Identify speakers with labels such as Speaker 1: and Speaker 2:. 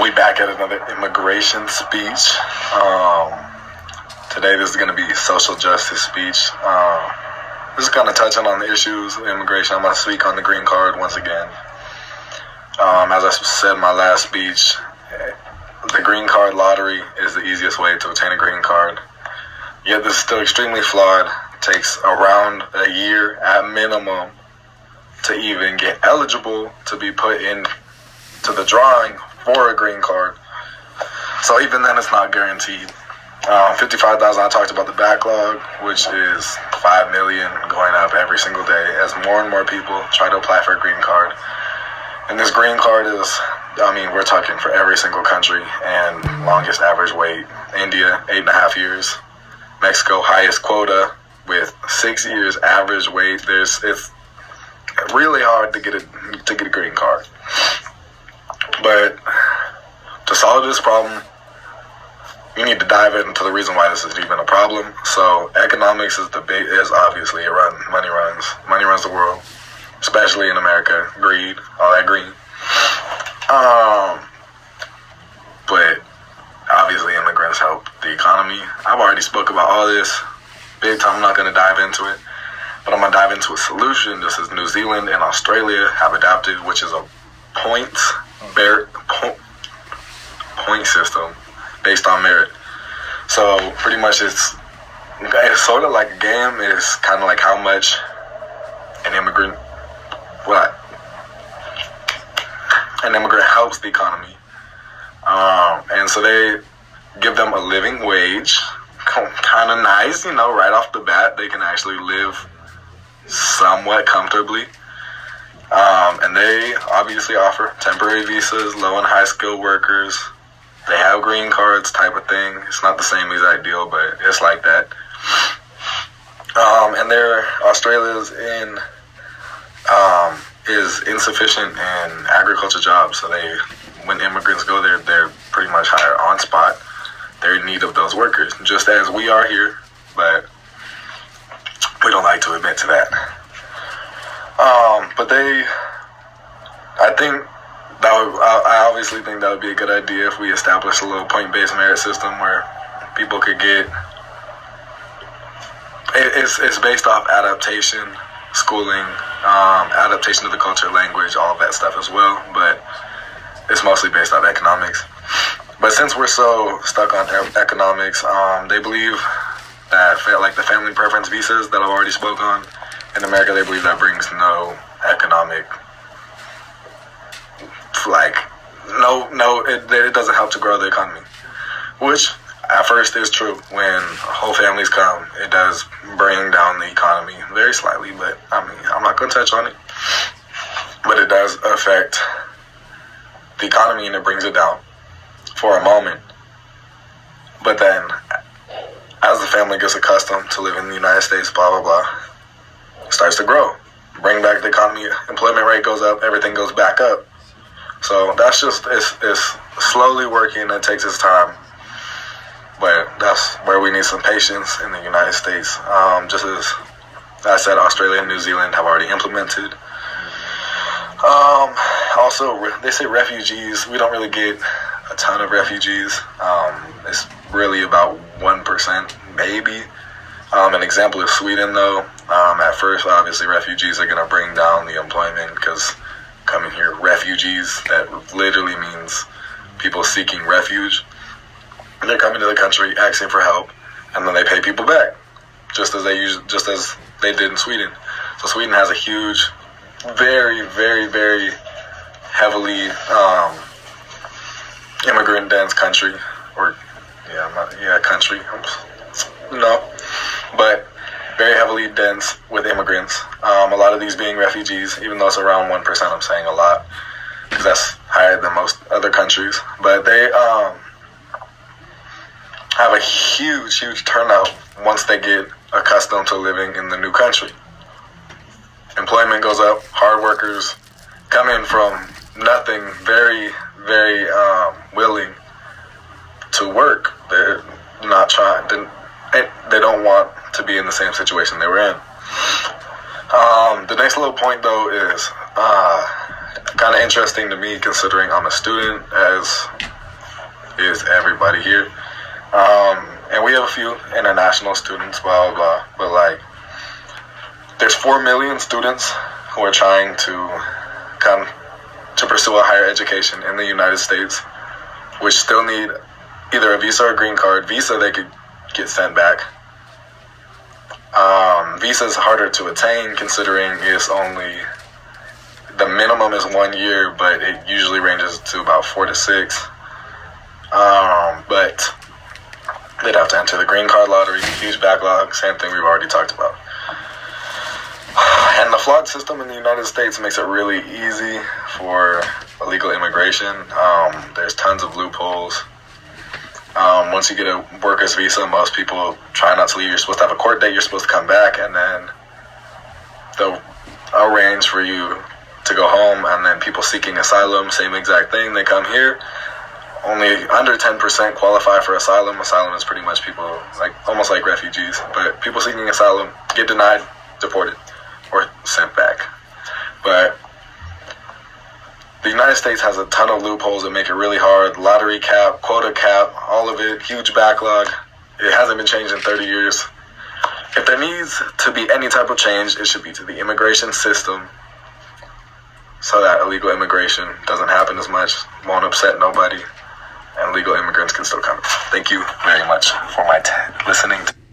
Speaker 1: we back at another immigration speech. Um, today, this is going to be social justice speech. Um, this is kind of touching on the issues of immigration. I'm going to speak on the green card once again. Um, as I said in my last speech, the green card lottery is the easiest way to obtain a green card. Yet this is still extremely flawed. It takes around a year at minimum to even get eligible to be put in to the drawing for a green card. So even then, it's not guaranteed. Uh, 55,000, I talked about the backlog, which is 5 million going up every single day as more and more people try to apply for a green card. And this green card is, I mean, we're talking for every single country and longest average wait. India, eight and a half years. Mexico, highest quota with six years average wait. There's, it's really hard to get a, to get a green card. But to solve this problem, you need to dive into the reason why this is even a problem. So economics is the big is obviously a run. Money runs. Money runs the world, especially in America. Greed, all that greed. Um, but obviously immigrants help the economy. I've already spoke about all this big time. I'm not going to dive into it, but I'm going to dive into a solution. Just as New Zealand and Australia have adapted, which is a points bear, point, system based on merit. So pretty much it's it's sort of like a game. It's kind of like how much an immigrant what an immigrant helps the economy. Um, and so they give them a living wage, kind of nice, you know, right off the bat. They can actually live somewhat comfortably. Um, and they obviously offer temporary visas, low and high skilled workers. They have green cards, type of thing. It's not the same exact deal, but it's like that. Um, and their Australia's in um, is insufficient in agriculture jobs, so they when immigrants go there, they're pretty much hired on spot. They're in need of those workers, just as we are here, but we don't like to admit to that. Um, but they, I think that would, I obviously think that would be a good idea if we establish a little point-based merit system where people could get. It's it's based off adaptation, schooling, um, adaptation to the culture, language, all that stuff as well. But it's mostly based off economics. But since we're so stuck on economics, um, they believe that like the family preference visas that I've already spoke on in America, they believe that brings no economic, like, no, no, it, it doesn't help to grow the economy. Which, at first, is true. When whole families come, it does bring down the economy very slightly, but I mean, I'm not going to touch on it. But it does affect the economy and it brings it down for a moment. But then, as the family gets accustomed to living in the United States, blah, blah, blah, starts to grow. Bring back the economy, employment rate goes up, everything goes back up. So that's just it's, it's slowly working. It takes its time, but that's where we need some patience in the United States. Um, just as I said, Australia and New Zealand have already implemented. Um, also, they say refugees. We don't really get a ton of refugees. Um, it's really about one percent, maybe. Um, an example is Sweden, though. Um, at first, obviously, refugees are going to bring down the employment because coming here, refugees, that literally means people seeking refuge. They're coming to the country asking for help, and then they pay people back, just as they use, just as they did in Sweden. So Sweden has a huge, very, very, very heavily um, immigrant dense country, or yeah, not, yeah, country. No, but very heavily dense with immigrants. Um, a lot of these being refugees, even though it's around 1%, I'm saying a lot because that's higher than most other countries. But they um, have a huge, huge turnout once they get accustomed to living in the new country. Employment goes up, hard workers come in from nothing, very, very um, willing to work. They're not trying, they don't want to be in the same situation they were in. Um, the next little point, though, is uh, kind of interesting to me considering I'm a student, as is everybody here. Um, and we have a few international students, blah, blah, blah. But like, there's 4 million students who are trying to come to pursue a higher education in the United States, which still need either a visa or a green card. Visa, they could get sent back. Um, visa is harder to attain considering it's only the minimum is one year, but it usually ranges to about four to six. Um, but they'd have to enter the green card lottery, huge backlog, same thing we've already talked about. And the flawed system in the United States makes it really easy for illegal immigration. Um, there's tons of loopholes. Um, once you get a worker's visa, most people try not to leave. You're supposed to have a court date. You're supposed to come back, and then they'll arrange for you to go home. And then people seeking asylum, same exact thing. They come here. Only under 10% qualify for asylum. Asylum is pretty much people like almost like refugees, but people seeking asylum get denied, deported, or sent back. But the United States has a ton of loopholes that make it really hard. Lottery cap, quota cap, all of it, huge backlog. It hasn't been changed in 30 years. If there needs to be any type of change, it should be to the immigration system so that illegal immigration doesn't happen as much, won't upset nobody, and legal immigrants can still come. Thank you very much for my t- listening.